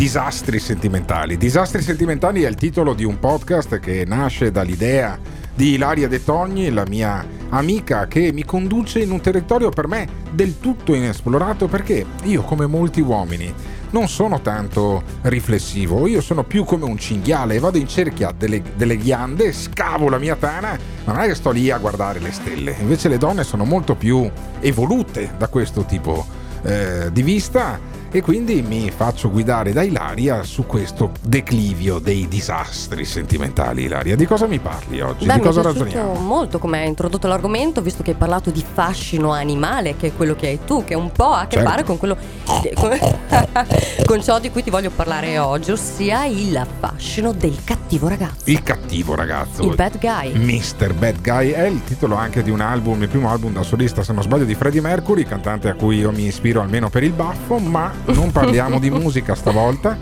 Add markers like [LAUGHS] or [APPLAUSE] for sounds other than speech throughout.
Disastri sentimentali. Disastri sentimentali è il titolo di un podcast che nasce dall'idea di Ilaria De Togni, la mia amica che mi conduce in un territorio per me del tutto inesplorato perché io come molti uomini non sono tanto riflessivo, io sono più come un cinghiale, vado in cerchia delle, delle ghiande, scavo la mia tana, ma non è che sto lì a guardare le stelle, invece le donne sono molto più evolute da questo tipo eh, di vista e quindi mi faccio guidare da Ilaria su questo declivio dei disastri sentimentali. Ilaria, di cosa mi parli oggi? Beh, di cosa ragioniamo? molto come hai introdotto l'argomento, visto che hai parlato di fascino animale, che è quello che hai tu, che un po' ha a che Certo. fare con quello con, [LAUGHS] con ciò di cui ti voglio parlare oggi, ossia il fascino del cattivo ragazzo. Il cattivo ragazzo. Il bad guy. Mr. Bad Guy è il titolo anche di un album, il primo album da solista se non sbaglio di Freddie Mercury, cantante a cui io mi ispiro almeno per il baffo, ma non parliamo di musica stavolta,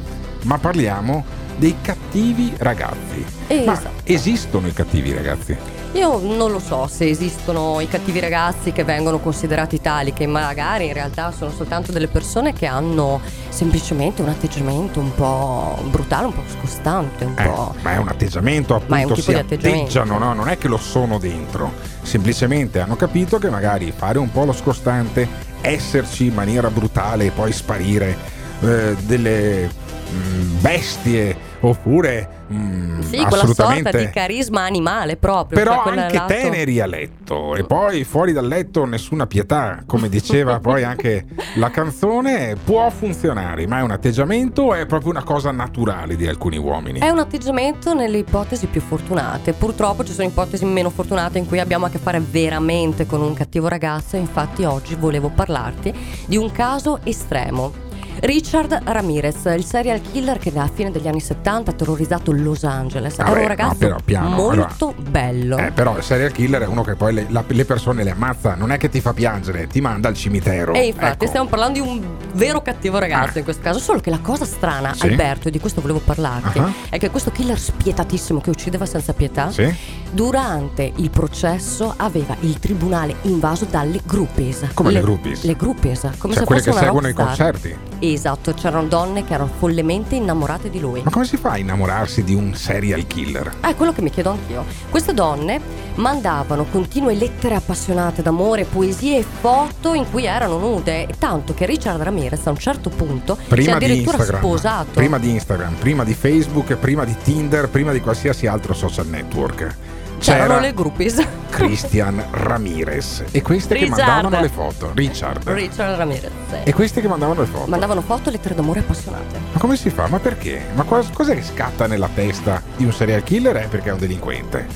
ma parliamo dei cattivi ragazzi. Ma Esatto. esistono i cattivi ragazzi? Io non lo so se esistono i cattivi ragazzi che vengono considerati tali, che magari in realtà sono soltanto delle persone che hanno semplicemente un atteggiamento un po' brutale, un po' scostante, un Eh, po'. ma è un atteggiamento appunto, Ma è un tipo si di atteggiano, no? non è che lo sono dentro, semplicemente hanno capito che magari fare un po' lo scostante, esserci in maniera brutale e poi sparire eh, delle mm, bestie oppure mm, Sì, quella sorta di carisma animale proprio. però cioè anche lato- teneri a letto e poi fuori dal letto nessuna pietà, come diceva [LAUGHS] poi anche la canzone, può funzionare, ma è un atteggiamento o è proprio una cosa naturale di alcuni uomini? È un atteggiamento nelle ipotesi più fortunate. Purtroppo ci sono ipotesi meno fortunate in cui abbiamo a che fare veramente con un cattivo ragazzo. Infatti, oggi volevo parlarti di un caso estremo. Richard Ramirez, il serial killer che alla fine degli anni 70 ha terrorizzato Los Angeles. Era Vabbè, un no, ragazzo però piano, molto bello. Eh, però il serial killer è uno che poi le, la- le persone le ammazza, non è che ti fa piangere, ti manda al cimitero. E infatti Ecco. stiamo parlando di un vero cattivo ragazzo Ah. in questo caso, solo che la cosa strana, Sì. Alberto, e di questo volevo parlarti, Ah. è che questo killer spietatissimo che uccideva senza pietà, Sì? durante il processo aveva il tribunale invaso dalle groupies. Come le groupies? Le groupies, come Cioè se quelle che seguono i rockstar. concerti. Esatto, c'erano donne che erano follemente innamorate di lui. Ma come si fa a innamorarsi di un serial killer? È quello che mi chiedo anch'io. Queste donne mandavano continue lettere appassionate d'amore, poesie e foto in cui erano nude, tanto che Richard Ramirez a un certo punto si è Prima di addirittura sposato. prima di Instagram, prima di Facebook, prima di Tinder, prima di qualsiasi altro social network. C'erano C'era le groupies. [LAUGHS] Christian Ramirez e queste che Richard. mandavano le foto. Richard. Richard Ramirez. E queste che mandavano le foto. Mandavano foto e lettere d'amore appassionate. Ma come si fa? Ma perché? Ma cos- cos'è che scatta nella testa di un serial killer? È perché è un delinquente.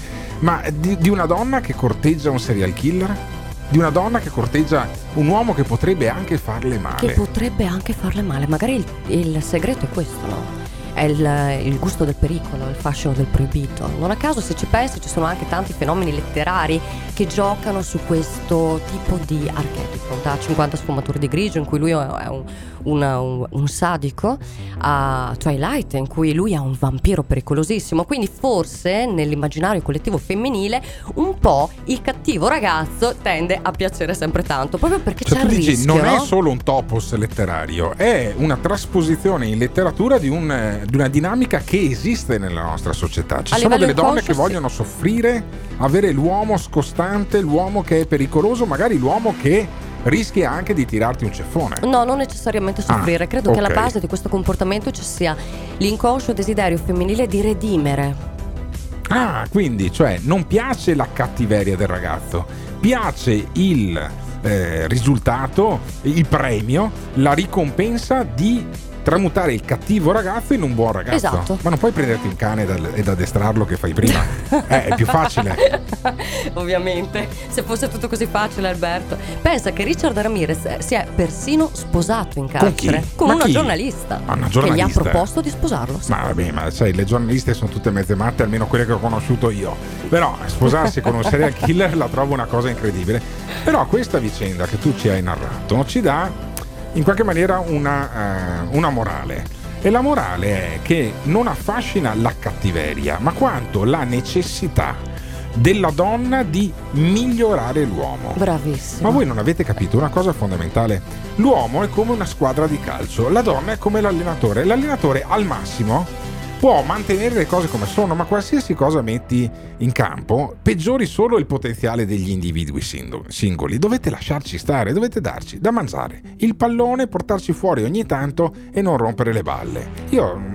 Ma di, di una donna che corteggia un serial killer? Di una donna che corteggia un uomo che potrebbe anche farle Che male? potrebbe anche farle male. Magari il, il segreto è questo, no? È il, il gusto del pericolo, il fascino del proibito. Non a caso, se ci pensi, ci sono anche tanti fenomeni letterari che giocano su questo tipo di archetipo. Da 50 sfumature di grigio, in cui lui è un, un- un- un sadico, a Twilight, in cui lui è un vampiro pericolosissimo. Quindi, forse nell'immaginario collettivo femminile, un po' il cattivo ragazzo tende a piacere sempre tanto, proprio perché Cioè c'è il dici, rischio. non è solo un topos letterario, è una trasposizione in letteratura di, un, eh, di una dinamica che esiste nella nostra società. Ci A sono delle donne che vogliono soffrire, avere l'uomo scostante, l'uomo che è pericoloso, magari l'uomo che rischia anche di tirarti un ceffone. No, non necessariamente soffrire. Ah, Credo che alla base di questo comportamento ci sia l'inconscio desiderio femminile di redimere. Ah, quindi, cioè, non piace la cattiveria del ragazzo, piace il eh, risultato, il premio, la ricompensa di tramutare il cattivo ragazzo in un buon ragazzo. Esatto. Ma non puoi prenderti un cane ed- addestrarlo che fai prima. [LAUGHS] eh, è più facile. [LAUGHS] Ovviamente, se fosse tutto così facile, Alberto. Pensa che Richard Ramirez eh, si è persino sposato in Con carcere con Ma una giornalista, Ah, una che gli ha giornalista? proposto di sposarlo. sì. Ma vabbè, ma sai, le giornaliste sono tutte mezze matte, almeno quelle che ho conosciuto io. Però sposarsi con un serial killer la trovo una cosa incredibile. Però questa vicenda che tu ci hai narrato ci dà in qualche maniera una, eh, una morale. E la morale è che non affascina la cattiveria, ma quanto la necessità della donna di migliorare l'uomo. Bravissimo. Ma voi non avete capito una cosa fondamentale? L'uomo è come una squadra di calcio, la donna è come l'allenatore. L'allenatore al massimo può mantenere le cose come sono, ma qualsiasi cosa metti in campo peggiori solo il potenziale degli individui singoli. Dovete lasciarci stare, dovete darci da mangiare il pallone, portarci fuori ogni tanto e non rompere le balle. Io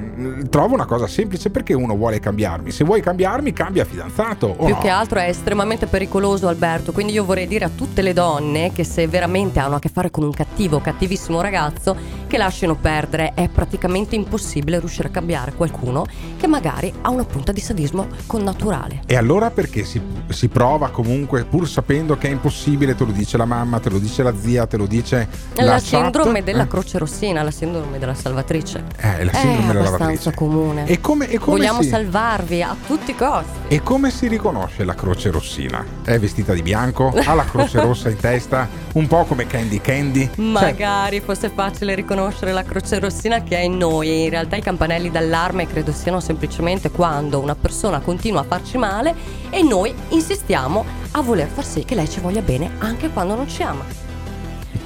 trovo una cosa semplice perché uno vuole cambiarmi. Se vuoi cambiarmi, cambia fidanzato. Più no? che altro è estremamente pericoloso, Alberto. Quindi io vorrei dire a tutte le donne che se veramente hanno a che fare con un cattivo, cattivissimo ragazzo, che lasciano perdere. È praticamente impossibile riuscire a cambiare qualcuno che magari ha una punta di sadismo connaturale. E allora perché si, si, prova comunque, pur sapendo che è impossibile, te lo dice la mamma, te lo dice la zia, te lo dice la, la sindrome della eh? croce rossina, la sindrome della salvatrice. Eh, la sindrome è della abbastanza comune. E come, e come Vogliamo si... salvarvi a tutti i costi. E come si riconosce la croce rossina? È vestita di bianco? Ha la croce rossa in testa? Un po' come Candy Candy? Cioè Magari cioè... fosse facile riconoscere la croce rossina che è in noi. In realtà i campanelli d'allarme credo siano semplicemente quando una persona continua a farci male e noi insistiamo a voler far sì che lei ci voglia bene anche quando non ci ama.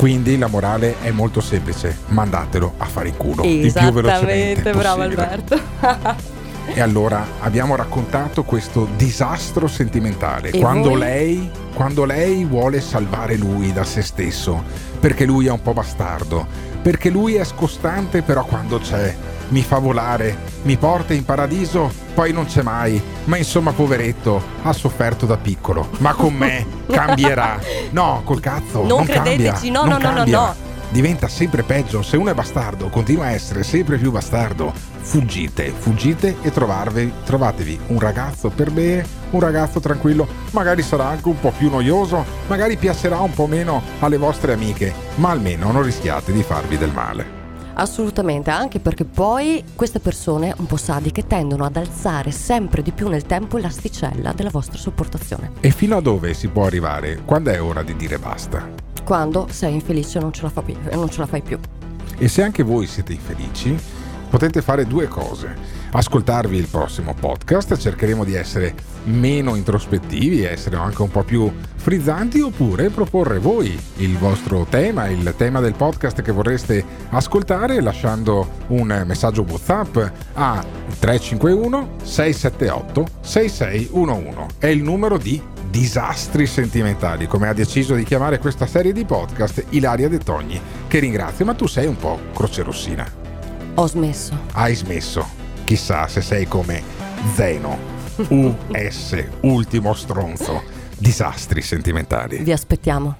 Quindi la morale è molto semplice, mandatelo a fare in culo. Esattamente, bravo Alberto. e allora abbiamo raccontato questo disastro sentimentale. Quando lei, quando lei vuole salvare lui da se stesso, perché lui è un po' bastardo, perché lui è scostante, però quando c'è mi fa volare, mi porta in paradiso, poi non c'è mai. Ma insomma, poveretto, ha sofferto da piccolo. Ma con me [LAUGHS] cambierà. No, col cazzo. Non, non credeteci, cambia, no, no, no, no, no. Diventa sempre peggio. Se uno è bastardo, continua a essere sempre più bastardo. Fuggite, fuggite e trovarvi, trovatevi un ragazzo per bene, un ragazzo tranquillo. Magari sarà anche un po' più noioso, magari piacerà un po' meno alle vostre amiche, ma almeno non rischiate di farvi del male. Assolutamente, anche perché poi queste persone un po' sadiche tendono ad alzare sempre di più nel tempo l'asticella della vostra sopportazione. E fino a dove si può arrivare? Quando è ora di dire basta? Quando sei infelice e non ce la, fa più, non ce la fai più. E se anche voi siete infelici, potete fare due cose ascoltarvi il prossimo podcast, cercheremo di essere meno introspettivi, essere anche un po' più frizzanti oppure proporre voi il vostro tema, il tema del podcast che vorreste ascoltare lasciando un messaggio WhatsApp a 351 678 6611. È il numero di disastri sentimentali, come ha deciso di chiamare questa serie di podcast Ilaria De Togni, che ringrazio, ma tu sei un po' croce rossina. Ho smesso. Hai smesso. Chissà se sei come Zeno, US, ultimo stronzo. Disastri sentimentali. Vi aspettiamo.